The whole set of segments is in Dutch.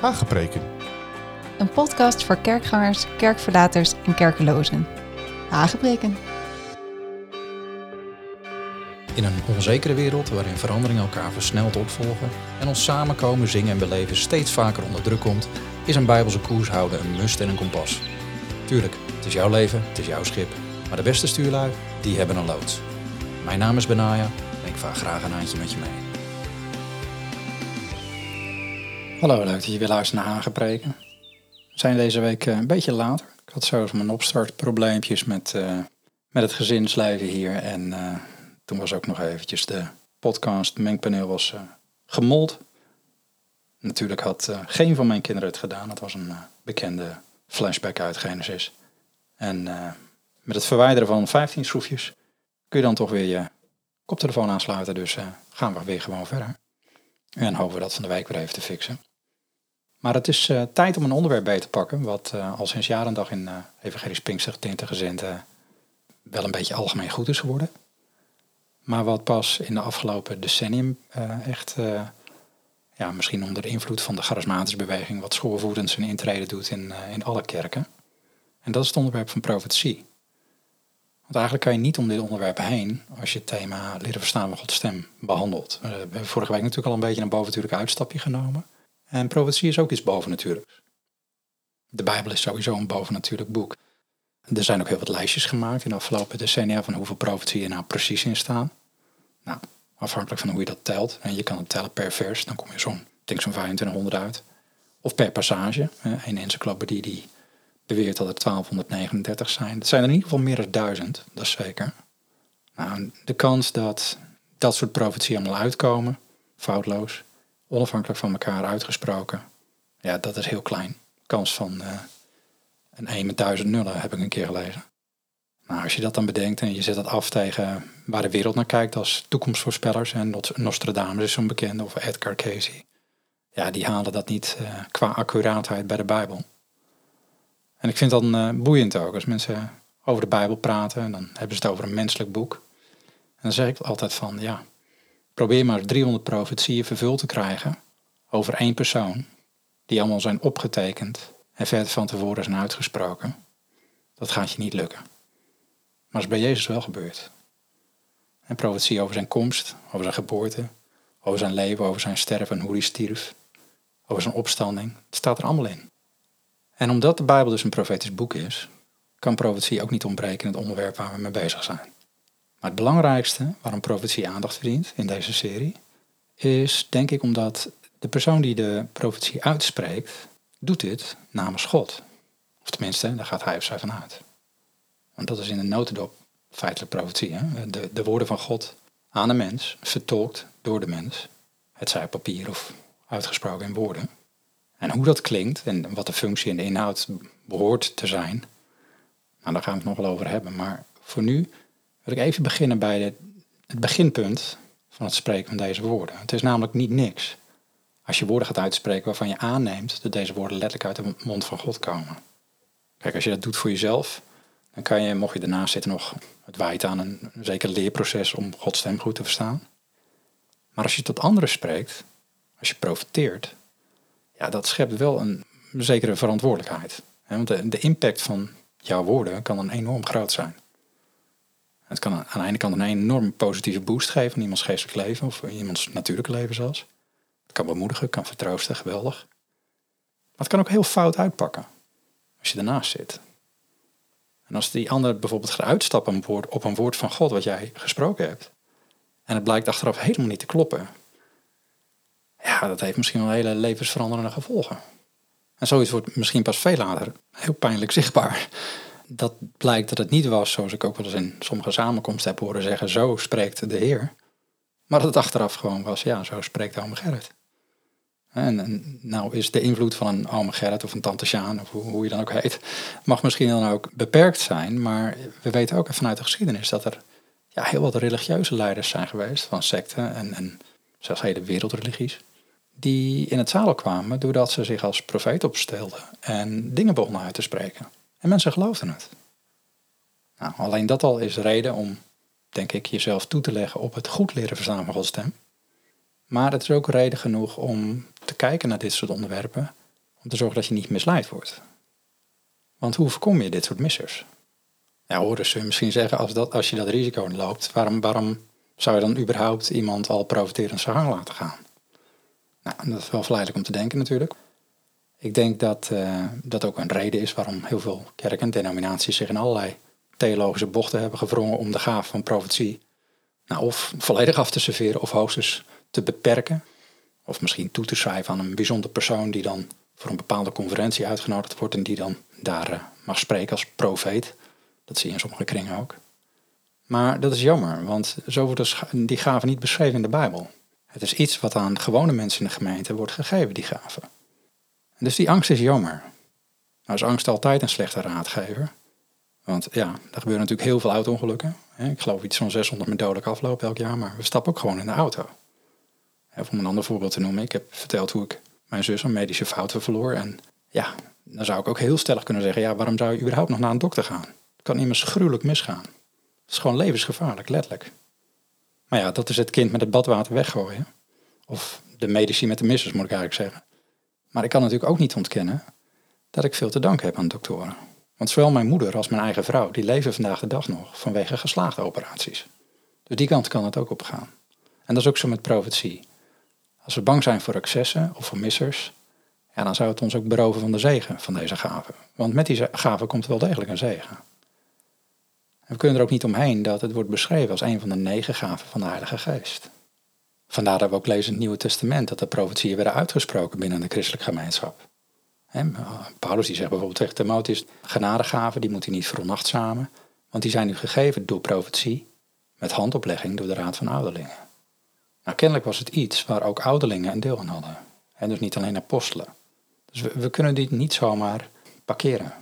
Hagepreken. Een podcast voor kerkgangers, kerkverlaters en kerkelozen. Hagepreken. In een onzekere wereld waarin veranderingen elkaar versneld opvolgen en ons samenkomen, zingen en beleven steeds vaker onder druk komt, is een bijbelse koers houden een must en een kompas. Tuurlijk, het is jouw leven, het is jouw schip, maar de beste stuurlui, die hebben een loods. Mijn naam is Benaya en ik vaar graag een handje met je mee. Hallo, leuk dat je weer luistert naar Hagepreken. We zijn deze week eh, een beetje later. Ik had zo mijn opstartprobleempjes met, eh, met het gezinsleven hier. En eh, toen was ook nog eventjes de podcast, mengpaneel was gemold. Natuurlijk had geen van mijn kinderen het gedaan. Dat was een bekende flashback uit Genesis. En met het verwijderen van 15 schroefjes kun je dan toch weer je koptelefoon aansluiten. Dus gaan we weer gewoon verder. En hopen we dat van de week weer even te fixen. Maar het is uh, tijd om een onderwerp bij te pakken, wat uh, al sinds jaren dag in uh, Evangelisch Pinkster wel een beetje algemeen goed is geworden. Maar wat pas in de afgelopen decennium echt, ja, misschien onder de invloed van de charismatische beweging, wat schoorvoetend zijn intrede doet in, in alle kerken. En dat is het onderwerp van profetie. Want eigenlijk kan je niet om dit onderwerp heen als je het thema leren verstaan van Gods stem behandelt. we hebben vorige week natuurlijk al een beetje een bovennatuurlijk uitstapje genomen. En profetie is ook iets bovennatuurlijks. De Bijbel is sowieso een bovennatuurlijk boek. Er zijn ook heel wat lijstjes gemaakt in de afgelopen decennia van hoeveel profetieën er nou precies in staan. Nou, afhankelijk van hoe je dat telt. En je kan het tellen per vers, dan kom je zo'n, denk zo'n 2500 uit. Of per passage. Een encyclopedie die beweert dat er 1239 zijn. Het zijn er in ieder geval meer dan duizend, dat is zeker. Nou, de kans dat dat soort profetieën allemaal uitkomen, foutloos, onafhankelijk van elkaar uitgesproken. Ja, dat is heel klein. Kans van uh, een 1 met duizend nullen heb ik een keer gelezen. Nou, als je dat dan bedenkt en je zet dat af tegen waar de wereld naar kijkt als toekomstvoorspellers, en Nostradamus is zo'n bekende, of Edgar Casey, ja, die halen dat niet uh, qua accuraatheid bij de Bijbel. En ik vind dat uh, boeiend ook, als mensen over de Bijbel praten, en dan hebben ze het over een menselijk boek. En dan zeg ik altijd van, ja, Probeer maar 300 profetieën vervuld te krijgen over één persoon, die allemaal zijn opgetekend en verder van tevoren zijn uitgesproken. Dat gaat je niet lukken. Maar is bij Jezus wel gebeurd. En profetie over zijn komst, over zijn geboorte, over zijn leven, over zijn sterven en hoe hij stierf, over zijn opstanding. Het staat er allemaal in. En omdat de Bijbel dus een profetisch boek is, kan profetie ook niet ontbreken in het onderwerp waar we mee bezig zijn. Maar het belangrijkste waarom profetie aandacht verdient in deze serie, is denk ik omdat de persoon die de profetie uitspreekt, doet dit namens God. Of tenminste, daar gaat hij of zij vanuit. Want dat is in de notendop feitelijk profetie. Hè? De, de woorden van God aan de mens, vertolkt door de mens. Het zij op papier of uitgesproken in woorden. En hoe dat klinkt en wat de functie en de inhoud behoort te zijn, nou, daar gaan we het nog wel over hebben. Maar voor nu wil ik even beginnen bij het beginpunt van het spreken van deze woorden. Het is namelijk niet niks als je woorden gaat uitspreken waarvan je aanneemt dat deze woorden letterlijk uit de mond van God komen. Kijk, als je dat doet voor jezelf, dan kan je, mocht je daarnaast zitten, nog het wijten aan een, een zeker leerproces om Gods stem goed te verstaan. Maar als je tot anderen spreekt, als je profiteert, ja, dat schept wel een zekere verantwoordelijkheid. Want de, de impact van jouw woorden kan dan enorm groot zijn. Het kan aan de ene kant een enorm positieve boost geven in iemands geestelijk leven of iemands natuurlijke leven zelfs. Het kan bemoedigen, kan vertroosten, geweldig. Maar het kan ook heel fout uitpakken als je ernaast zit. En als die ander bijvoorbeeld gaat uitstappen op een woord van God wat jij gesproken hebt, en het blijkt achteraf helemaal niet te kloppen, ja, dat heeft misschien wel hele levensveranderende gevolgen. En zoiets wordt misschien pas veel later heel pijnlijk zichtbaar dat blijkt dat het niet was, zoals ik ook wel eens in sommige samenkomsten heb horen zeggen, zo spreekt de Heer. Maar dat het achteraf gewoon was, ja, zo spreekt ome Gerrit. En, nou is de invloed van een ome Gerrit of een tante Sjaan, of hoe, hoe, je dan ook heet, mag misschien dan ook beperkt zijn. Maar we weten ook vanuit de geschiedenis dat er ja, heel wat religieuze leiders zijn geweest van secten en, en zelfs hele wereldreligies. Die in het zadel kwamen doordat ze zich als profeet opstelden en dingen begonnen uit te spreken. En mensen geloofden het. Nou, alleen dat al is reden om, denk ik, jezelf toe te leggen op het goed leren verstaan van stem. Maar het is ook reden genoeg om te kijken naar dit soort onderwerpen Om te zorgen dat je niet misleid wordt. Want hoe voorkom je dit soort missers? Ja, horen ze misschien zeggen, als, dat, als je dat risico loopt, waarom, waarom zou je dan überhaupt iemand al profiterend zijn gang laten gaan? Nou, dat is wel verleidelijk om te denken natuurlijk. Ik denk dat uh, dat ook een reden is waarom heel veel kerken en denominaties zich in allerlei theologische bochten hebben gevrongen om de gave van profetie nou, of volledig af te serveren of hoogstens te beperken. Of misschien toe te schrijven aan een bijzonder persoon die dan voor een bepaalde conferentie uitgenodigd wordt en die dan daar uh, mag spreken als profeet. Dat zie je in sommige kringen ook. Maar dat is jammer, want zo wordt dus die gave niet beschreven in de Bijbel. Het is iets wat aan gewone mensen in de gemeente wordt gegeven, die gave. Dus die angst is jammer. Nou is angst altijd een slechte raadgever. Want ja, er gebeuren natuurlijk heel veel auto-ongelukken. Ik geloof iets van 600 met dodelijk afloop elk jaar, maar we stappen ook gewoon in de auto. om een ander voorbeeld te noemen, ik heb verteld hoe ik mijn zus een medische fouten verloor. En ja, dan zou ik ook heel stellig kunnen zeggen, ja, waarom zou je überhaupt nog naar een dokter gaan? Het kan immers gruwelijk misgaan. Het is gewoon levensgevaarlijk, letterlijk. Maar ja, dat is het kind met het badwater weggooien. Of de medici met de missers, moet ik eigenlijk zeggen. Maar ik kan natuurlijk ook niet ontkennen dat ik veel te danken heb aan doktoren. Want zowel mijn moeder als mijn eigen vrouw, die leven vandaag de dag nog vanwege geslaagde operaties. Dus die kant kan het ook op gaan. En dat is ook zo met profetie. Als we bang zijn voor excessen of voor missers, dan zou het ons ook beroven van de zegen van deze gave. Want met die gave komt wel degelijk een zegen. En we kunnen er ook niet omheen dat het wordt beschreven als een van de negen gaven van de Heilige Geest. Vandaar dat we ook lezen in het Nieuwe Testament dat de profetieën werden uitgesproken binnen de christelijke gemeenschap. Paulus die zegt bijvoorbeeld tegen Timotheus, genadegaven die moet hij niet veronachtzamen, want die zijn nu gegeven door profetie, met handoplegging door de raad van ouderlingen. Nou, kennelijk was het iets waar ook ouderlingen een deel aan hadden. En dus niet alleen apostelen. Dus we, we kunnen dit niet zomaar parkeren.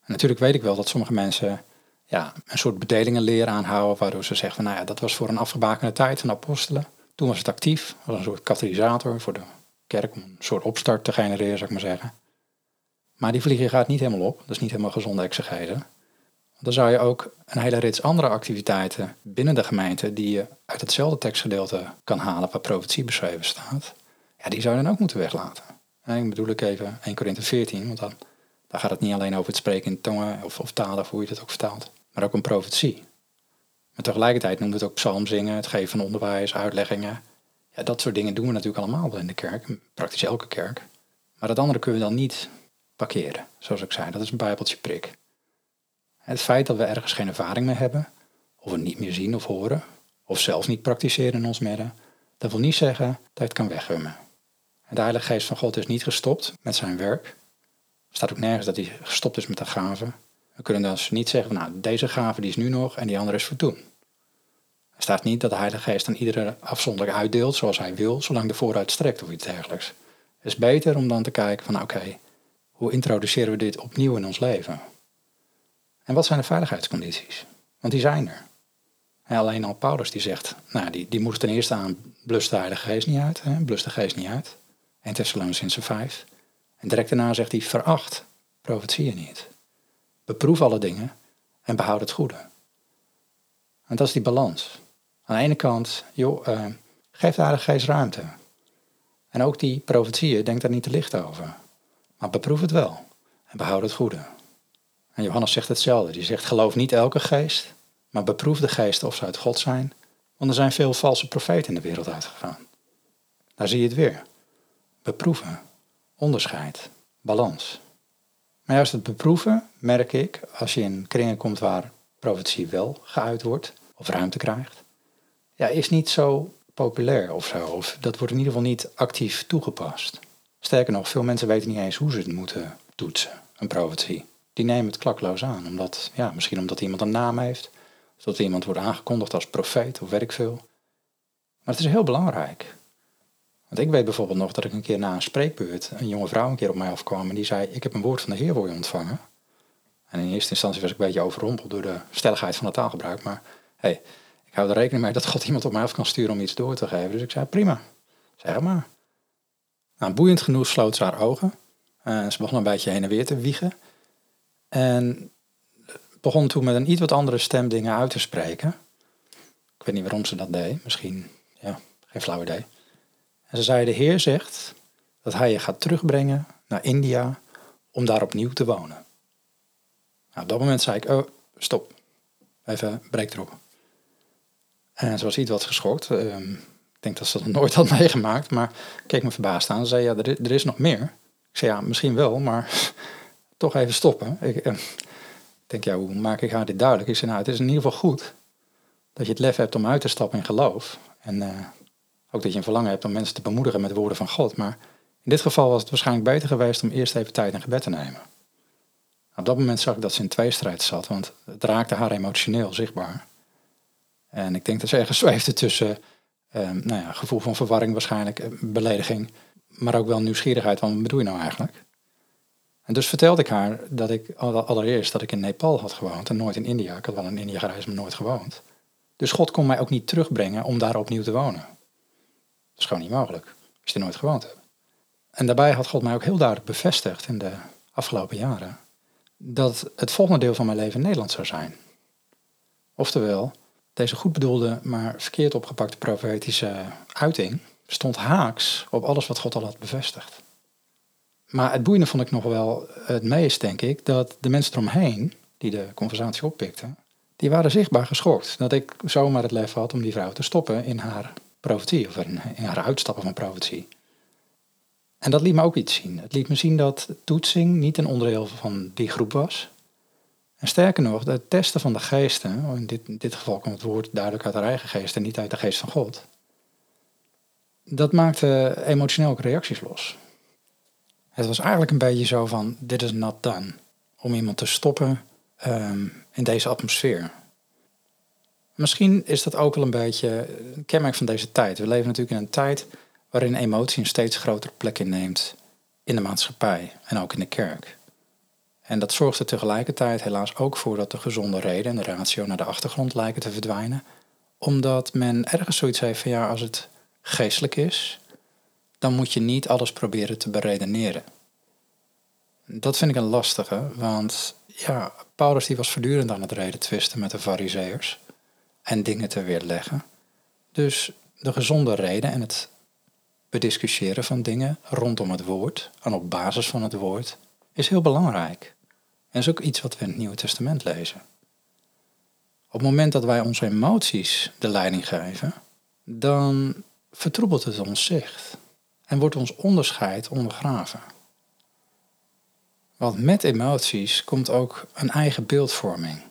En natuurlijk weet ik wel dat sommige mensen ja, een soort bedelingenleer aanhouden, waardoor ze zeggen van nou ja, dat was voor een afgebakende tijd van apostelen. Toen was het actief, was een soort katalysator voor de kerk om een soort opstart te genereren, zou ik maar zeggen. Maar die vliegen gaat niet helemaal op, dat is niet helemaal gezonde exegese. Dan zou je ook een hele rits andere activiteiten binnen de gemeente die je uit hetzelfde tekstgedeelte kan halen waar profetie beschreven staat, ja, die zou je dan ook moeten weglaten. En ik bedoel ik even 1 Korinthe 14, want dan, dan gaat het niet alleen over het spreken in tongen of, of talen, of hoe je dat ook vertaalt, maar ook een profetie. Maar tegelijkertijd noemt het ook psalmzingen, het geven van onderwijs, uitleggingen. Ja, dat soort dingen doen we natuurlijk allemaal wel in de kerk, praktisch elke kerk. Maar dat andere kunnen we dan niet parkeren, zoals ik zei. Dat is een bijbeltje prik. Het feit dat we ergens geen ervaring mee hebben, of het niet meer zien of horen, of zelfs niet praktiseren in ons midden, dat wil niet zeggen dat het kan weggummen. De Heilige Geest van God is niet gestopt met zijn werk. Staat ook nergens dat hij gestopt is met de gaven. We kunnen dus niet zeggen, nou, deze gave die is nu nog en die andere is voor toen. Er staat niet dat de Heilige Geest aan iedere afzonderlijk uitdeelt zoals hij wil, zolang de vooruit strekt of iets dergelijks. Het is beter om dan te kijken van oké, hoe introduceren we dit opnieuw in ons leven? En wat zijn de veiligheidscondities? Want die zijn er. En alleen al Paulus die zegt, nou die, die moest ten eerste aan, blus de Heilige Geest niet uit, hè, blus de Geest niet uit. 1 Thessalonicense 5. En direct daarna zegt hij, veracht profetieën niet. Beproef alle dingen en behoud het goede. En dat is die balans. Aan de ene kant, joh, uh, geef de Heilige Geest ruimte. En ook die profetieën, denk daar niet te licht over. Maar beproef het wel en behoud het goede. En Johannes zegt hetzelfde. Die zegt, geloof niet elke geest, maar beproef de geesten of ze uit God zijn. Want er zijn veel valse profeten in de wereld uitgegaan. Daar zie je het weer. Beproeven, onderscheid, balans. Maar juist het beproeven merk ik als je in kringen komt waar profetie wel geuit wordt of ruimte krijgt. Ja, is niet zo populair of zo. Of dat wordt in ieder geval niet actief toegepast. Sterker nog, veel mensen weten niet eens hoe ze het moeten toetsen, een profetie. Die nemen het klakloos aan, omdat, ja, misschien omdat iemand een naam heeft, of dat iemand wordt aangekondigd als profeet of werk veel. Maar het is heel belangrijk. Want ik weet bijvoorbeeld nog dat ik een keer na een spreekbeurt een jonge vrouw een keer op mij afkwam en die zei: Ik heb een woord van de Heer voor je ontvangen. En in eerste instantie was ik een beetje overrompeld door de stelligheid van het taalgebruik. Maar hey, ik hou er rekening mee dat God iemand op mij af kan sturen om iets door te geven. Dus ik zei: Prima, zeg maar. Nou, boeiend genoeg sloot ze haar ogen. Uh, ze begon een beetje heen en weer te wiegen. En begon toen met een iets wat andere stem dingen uit te spreken. Ik weet niet waarom ze dat deed. Misschien, ja, geen flauw idee. En ze zei, de Heer zegt, dat hij je gaat terugbrengen naar India om daar opnieuw te wonen. Nou, op dat moment zei ik, oh, stop. Even breek erop. En ze was iets wat geschokt. Ehm, ik denk dat ze dat nooit had meegemaakt, maar keek me verbaasd aan. Ze zei, ja, er, is nog meer. Ik zei, ja, misschien wel, maar toch even stoppen. Ik eh, denk, ja, hoe maak ik haar dit duidelijk? Ik zei, nou, het is in ieder geval goed dat je het lef hebt om uit te stappen in geloof. En uh, ook dat je een verlangen hebt om mensen te bemoedigen met de woorden van God. Maar in dit geval was het waarschijnlijk beter geweest om eerst even tijd in gebed te nemen. Op dat moment zag ik dat ze in tweestrijd zat, want het raakte haar emotioneel zichtbaar. En ik denk dat ze ergens zweefde tussen um, nou ja, gevoel van verwarring waarschijnlijk, eh, belediging, maar ook wel nieuwsgierigheid van wat bedoel je nou eigenlijk? En dus vertelde ik haar dat ik allereerst dat ik in Nepal had gewoond en nooit in India. Ik had wel in India gereisd, maar nooit gewoond. Dus God kon mij ook niet terugbrengen om daar opnieuw te wonen. Dat is gewoon niet mogelijk, als je er nooit gewoond hebt. En daarbij had God mij ook heel duidelijk bevestigd in de afgelopen jaren dat het volgende deel van mijn leven Nederland zou zijn. Oftewel, deze goed bedoelde, maar verkeerd opgepakte profetische uiting stond haaks op alles wat God al had bevestigd. Maar het boeiende vond ik nog wel het meest, denk ik, dat de mensen eromheen, die de conversatie oppikten, die waren zichtbaar geschokt. Dat ik zomaar het lef had om die vrouw te stoppen in haar profetie, of haar uitstappen van profetie. En dat liet me ook iets zien. Het liet me zien dat toetsing niet een onderdeel van die groep was. En sterker nog, het testen van de geesten, in dit, dit geval komt het woord duidelijk uit haar eigen geest en niet uit de geest van God. Dat maakte emotioneel ook reacties los. Het was eigenlijk een beetje zo van, dit is not done. Om iemand te stoppen um, in deze atmosfeer. Misschien is dat ook wel een beetje een kenmerk van deze tijd. We leven natuurlijk in een tijd waarin emotie een steeds grotere plek inneemt in de maatschappij en ook in de kerk. En dat zorgt er tegelijkertijd helaas ook voor dat de gezonde reden en de ratio naar de achtergrond lijken te verdwijnen, omdat men ergens zoiets heeft van ja, als het geestelijk is, dan moet je niet alles proberen te beredeneren. Dat vind ik een lastige, want ja, Paulus die was voortdurend aan het reden twisten met de fariseërs en dingen te weerleggen. Dus de gezonde reden en het bediscussiëren van dingen rondom het woord en op basis van het woord is heel belangrijk. En is ook iets wat we in het Nieuwe Testament lezen. Op het moment dat wij onze emoties de leiding geven, dan vertroebelt het ons zicht en wordt ons onderscheid ondergraven. Want met emoties komt ook een eigen beeldvorming.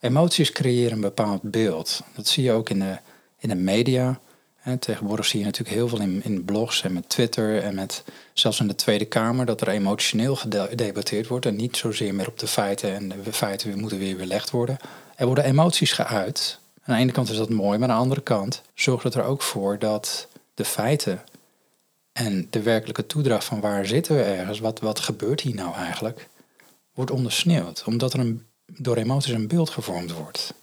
Emoties creëren een bepaald beeld. Dat zie je ook in de, in de media. En tegenwoordig zie je natuurlijk heel veel in, in blogs en met Twitter en met zelfs in de Tweede Kamer dat er emotioneel gedebatteerd wordt en niet zozeer meer op de feiten en de feiten moeten weer weerlegd worden. Er worden emoties geuit. Aan de ene kant is dat mooi, maar aan de andere kant zorgt het er ook voor dat de feiten en de werkelijke toedracht van waar zitten we ergens, wat, wat gebeurt hier nou eigenlijk, wordt ondersneeuwd. Omdat er een, door emoties een beeld gevormd wordt.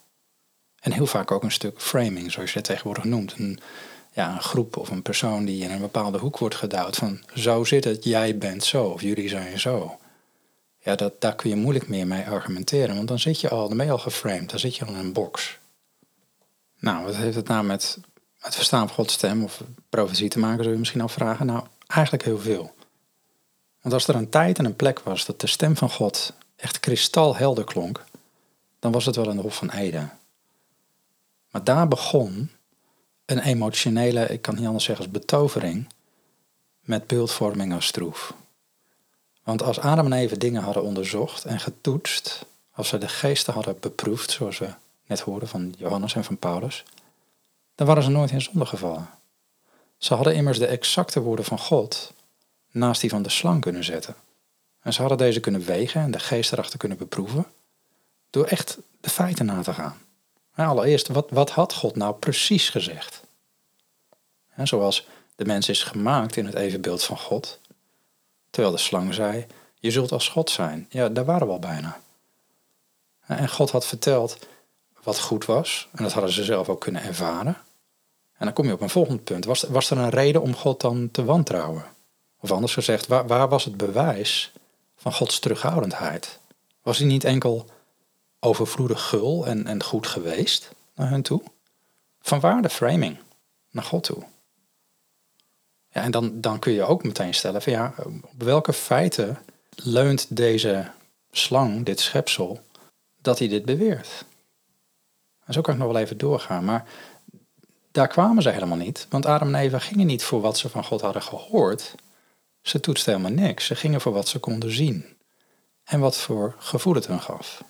En heel vaak ook een stuk framing, zoals je het tegenwoordig noemt. Een, ja, een groep of een persoon die in een bepaalde hoek wordt gedouwd van zo zit het, jij bent zo of jullie zijn zo. Ja, dat, daar kun je moeilijk meer mee argumenteren, want dan zit je al, dan al geframed, dan zit je al in een box. Nou, wat heeft het nou met het verstaan van Gods stem of profetie te maken, zou je misschien afvragen? Nou, eigenlijk heel veel. Want als er een tijd en een plek was dat de stem van God echt kristalhelder klonk, dan was het wel de Hof van Eden. Maar daar begon een emotionele, ik kan niet anders zeggen als betovering, met beeldvorming als stroef. Want als Adam en Eve dingen hadden onderzocht en getoetst, als ze de geesten hadden beproefd, zoals we net hoorden van Johannes en van Paulus, dan waren ze nooit in zonde gevallen. Ze hadden immers de exacte woorden van God naast die van de slang kunnen zetten. En ze hadden deze kunnen wegen en de geest erachter kunnen beproeven, door echt de feiten na te gaan. Allereerst, wat, wat had God nou precies gezegd? Zoals de mens is gemaakt in het evenbeeld van God, terwijl de slang zei, je zult als God zijn. Ja, daar waren we al bijna. En God had verteld wat goed was, en dat hadden ze zelf ook kunnen ervaren. En dan kom je op een volgend punt. Was, was er een reden om God dan te wantrouwen? Of anders gezegd, waar, waar was het bewijs van Gods terughoudendheid? Was hij niet enkel overvloedig gul en, en goed geweest naar hen toe? Van waar de framing naar God toe? Ja, en dan, dan kun je ook meteen stellen van ja, op welke feiten leunt deze slang, dit schepsel, dat hij dit beweert? En zo kan ik nog wel even doorgaan. Maar daar kwamen ze helemaal niet. Want Adam en Eva gingen niet voor wat ze van God hadden gehoord. Ze toetsten helemaal niks. Ze gingen voor wat ze konden zien. En wat voor gevoel het hun gaf.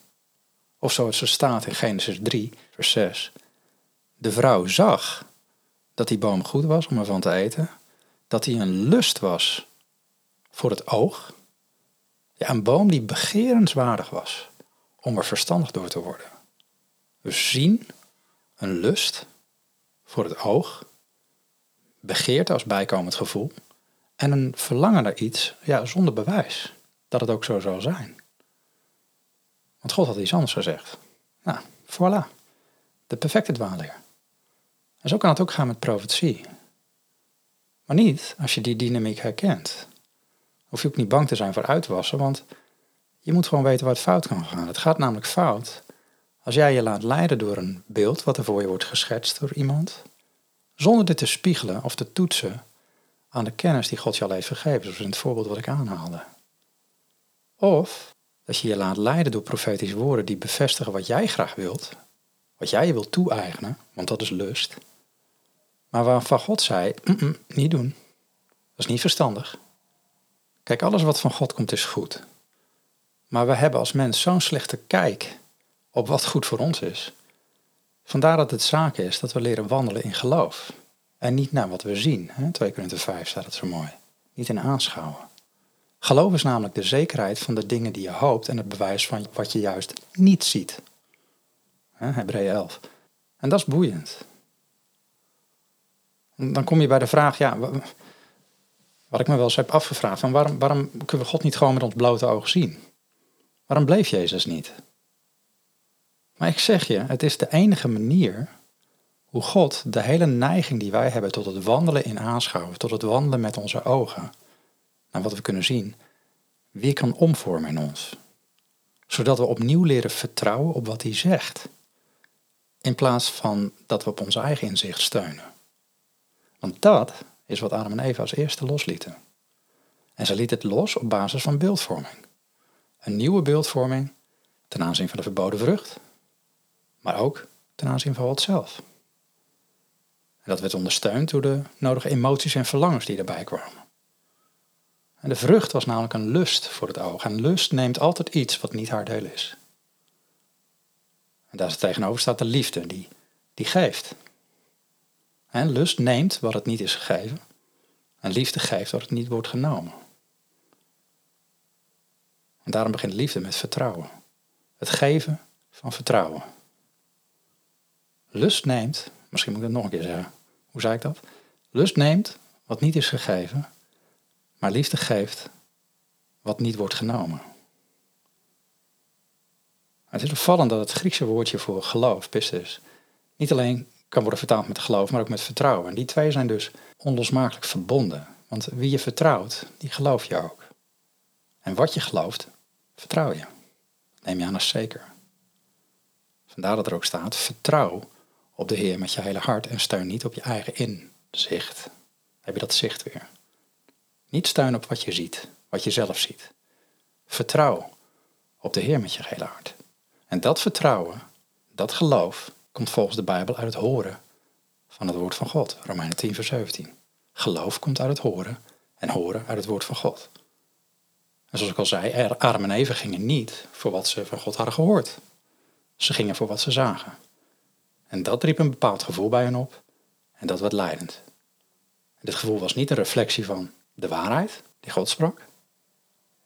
Of zoals er staat in Genesis 3, vers 6. De vrouw zag dat die boom goed was om ervan te eten. Dat hij een lust was voor het oog. Ja, een boom die begerenswaardig was om er verstandig door te worden. Dus zien, een lust voor het oog, begeerte als bijkomend gevoel en een verlangen naar iets ja, zonder bewijs dat het ook zo zal zijn. Want God had iets anders gezegd. Nou, voilà. De perfecte dwaalleer. En zo kan het ook gaan met profetie. Maar niet als je die dynamiek herkent. Hoef je ook niet bang te zijn voor uitwassen, want je moet gewoon weten waar het fout kan gaan. Het gaat namelijk fout als jij je laat leiden door een beeld wat er voor je wordt geschetst door iemand, zonder dit te spiegelen of te toetsen aan de kennis die God je al heeft gegeven, zoals in het voorbeeld wat ik aanhaalde. Of dat je je laat leiden door profetische woorden die bevestigen wat jij graag wilt, wat jij je wilt toe-eigenen, want dat is lust. Maar waarvan God zei, niet doen. Dat is niet verstandig. Kijk, alles wat van God komt is goed. Maar we hebben als mens zo'n slechte kijk op wat goed voor ons is. Vandaar dat het zaak is dat we leren wandelen in geloof. En niet naar wat we zien. Hè? 2 Korinther 5 staat het zo mooi. Niet in aanschouwen. Geloof is namelijk de zekerheid van de dingen die je hoopt en het bewijs van wat je juist niet ziet. Hebreeën 11. En dat is boeiend. Dan kom je bij de vraag, ja, wat ik me wel eens heb afgevraagd, van waarom, waarom kunnen we God niet gewoon met ons blote oog zien? Waarom bleef Jezus niet? Maar ik zeg je, het is de enige manier hoe God de hele neiging die wij hebben tot het wandelen in aanschouwen, tot het wandelen met onze ogen, naar wat we kunnen zien, weer kan omvormen in ons. Zodat we opnieuw leren vertrouwen op wat hij zegt, in plaats van dat we op ons eigen inzicht steunen. Want dat is wat Adam en Eva als eerste loslieten. En ze lieten het los op basis van beeldvorming. Een nieuwe beeldvorming ten aanzien van de verboden vrucht, maar ook ten aanzien van God zelf. En dat werd ondersteund door de nodige emoties en verlangens die erbij kwamen. En de vrucht was namelijk een lust voor het oog. En lust neemt altijd iets wat niet haar deel is. En daar tegenover staat de liefde, die, die geeft. En lust neemt wat het niet is gegeven. En liefde geeft wat het niet wordt genomen. En daarom begint liefde met vertrouwen. Het geven van vertrouwen. Lust neemt, misschien moet ik dat nog een keer zeggen. Hoe zei ik dat? Lust neemt wat niet is gegeven, maar liefde geeft wat niet wordt genomen. Het is opvallend dat het Griekse woordje voor geloof, pistis, niet alleen kan worden vertaald met geloof, maar ook met vertrouwen. En die twee zijn dus onlosmakelijk verbonden. Want wie je vertrouwt, die geloof je ook. En wat je gelooft, vertrouw je. neem je aan als zeker. Vandaar dat er ook staat, vertrouw op de Heer met je hele hart en steun niet op je eigen inzicht. Heb je dat zicht weer. Niet steun op wat je ziet, wat je zelf ziet. Vertrouw op de Heer met je hele hart. En dat vertrouwen, dat geloof, komt volgens de Bijbel uit het horen van het woord van God. Romeinen 10, vers 17. Geloof komt uit het horen en horen uit het woord van God. En zoals ik al zei, Adam en Eva gingen niet voor wat ze van God hadden gehoord. Ze gingen voor wat ze zagen. En dat riep een bepaald gevoel bij hen op en dat werd leidend. En dit gevoel was niet een reflectie van de waarheid die God sprak.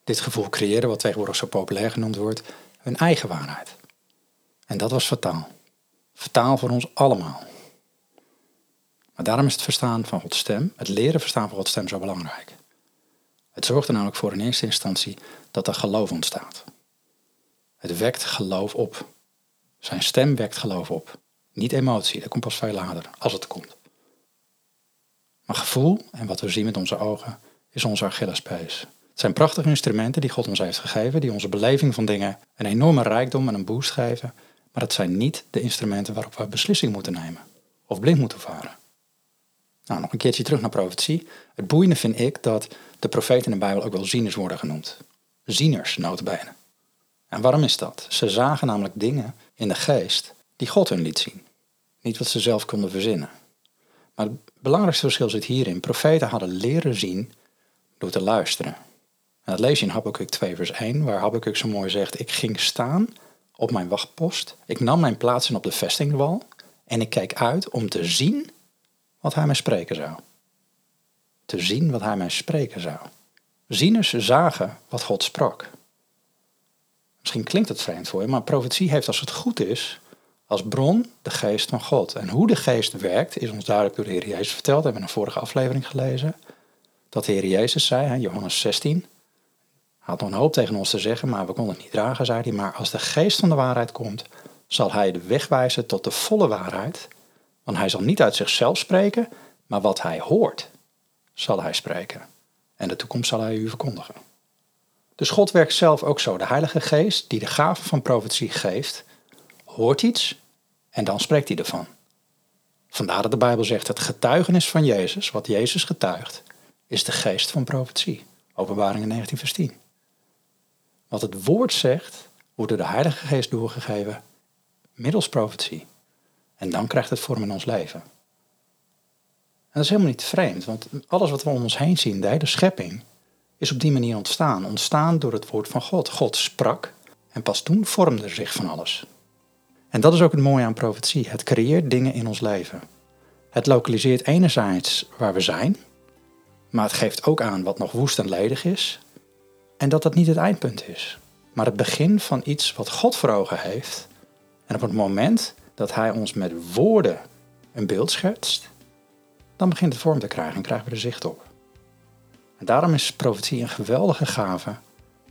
Dit gevoel creëerde wat tegenwoordig zo populair genoemd wordt, hun eigen waarheid. En dat was fataal. Fataal voor ons allemaal. Maar daarom is het verstaan van Gods stem, het leren verstaan van Gods stem zo belangrijk. Het zorgt er namelijk voor in eerste instantie dat er geloof ontstaat. Het wekt geloof op. Zijn stem wekt geloof op. Niet emotie, dat komt pas veel later, als het komt. Maar gevoel en wat we zien met onze ogen is onze Achillespees. Het zijn prachtige instrumenten die God ons heeft gegeven, die onze beleving van dingen een enorme rijkdom en een boost geven, maar het zijn niet de instrumenten waarop we beslissing moeten nemen of blind moeten varen. Nou, nog een keertje terug naar profetie. Het boeiende vind ik dat de profeten in de Bijbel ook wel zieners worden genoemd. Zieners, notabene. En waarom is dat? Ze zagen namelijk dingen in de geest die God hun liet zien. Niet wat ze zelf konden verzinnen. Maar het belangrijkste verschil zit hierin. Profeten hadden leren zien door te luisteren. En dat lees je in Habakkuk 2 vers 1, waar Habakkuk zo mooi zegt... Ik ging staan op mijn wachtpost, ik nam mijn plaats in op de vestingwal... en ik keek uit om te zien wat hij mij spreken zou. Te zien wat hij mij spreken zou. Zieners zagen wat God sprak. Misschien klinkt het vreemd voor je, maar profetie heeft als het goed is als bron de geest van God. En hoe de geest werkt is ons duidelijk door de Heer Jezus verteld. We hebben een vorige aflevering gelezen. Dat de Heer Jezus zei, Johannes 16. Hij had nog een hoop tegen ons te zeggen, maar we konden het niet dragen, zei hij. Maar als de geest van de waarheid komt, zal hij de weg wijzen tot de volle waarheid. Want hij zal niet uit zichzelf spreken, maar wat hij hoort, zal hij spreken. En de toekomst zal hij u verkondigen. Dus God werkt zelf ook zo. De Heilige Geest, die de gave van profetie geeft, hoort iets en dan spreekt hij ervan. Vandaar dat de Bijbel zegt: het getuigenis van Jezus, wat Jezus getuigt, is de geest van profetie. Openbaringen 19, vers 10. Wat het woord zegt, wordt door de Heilige Geest doorgegeven middels profetie. En dan krijgt het vorm in ons leven. En dat is helemaal niet vreemd, want alles wat we om ons heen zien, de hele schepping, is op die manier ontstaan. Ontstaan door het woord van God. God sprak en pas toen vormde zich van alles. En dat is ook het mooie aan profetie. Het creëert dingen in ons leven. Het lokaliseert enerzijds waar we zijn, maar het geeft ook aan wat nog woest en ledig is. En dat dat niet het eindpunt is, maar het begin van iets wat God voor ogen heeft. En op het moment dat Hij ons met woorden een beeld schetst, dan begint het vorm te krijgen en krijgen we er zicht op. En daarom is profetie een geweldige gave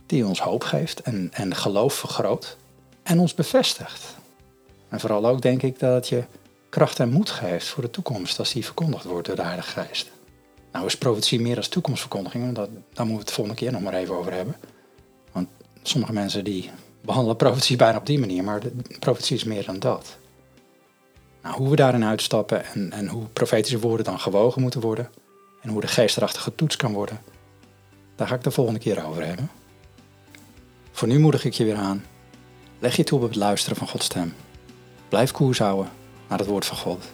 die ons hoop geeft en, en geloof vergroot en ons bevestigt. En vooral ook denk ik dat het je kracht en moed geeft voor de toekomst als die verkondigd wordt door de Heilige Geest. Nou is profetie meer als toekomstverkondiging, dat, daar moeten we het volgende keer nog maar even over hebben. Want sommige mensen die behandelen profetie bijna op die manier, maar de profetie is meer dan dat. Nou, hoe we daarin uitstappen en, en hoe profetische woorden dan gewogen moeten worden en hoe de geest erachter getoetst kan worden, daar ga ik de volgende keer over hebben. Voor nu moedig ik je weer aan. Leg je toe op het luisteren van Gods stem. Blijf koers houden naar het woord van God.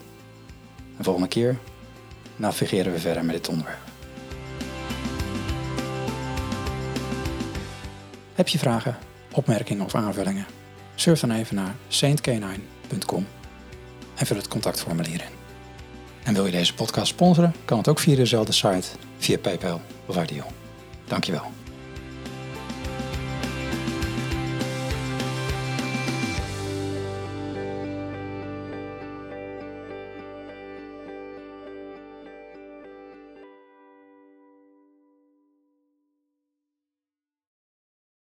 En volgende keer navigeren we verder met dit onderwerp. Heb je vragen, opmerkingen of aanvullingen? Surf dan even naar saintk9.com en vul het contactformulier in. En wil je deze podcast sponsoren, kan het ook via dezelfde site, via PayPal of Ideal. Dankjewel.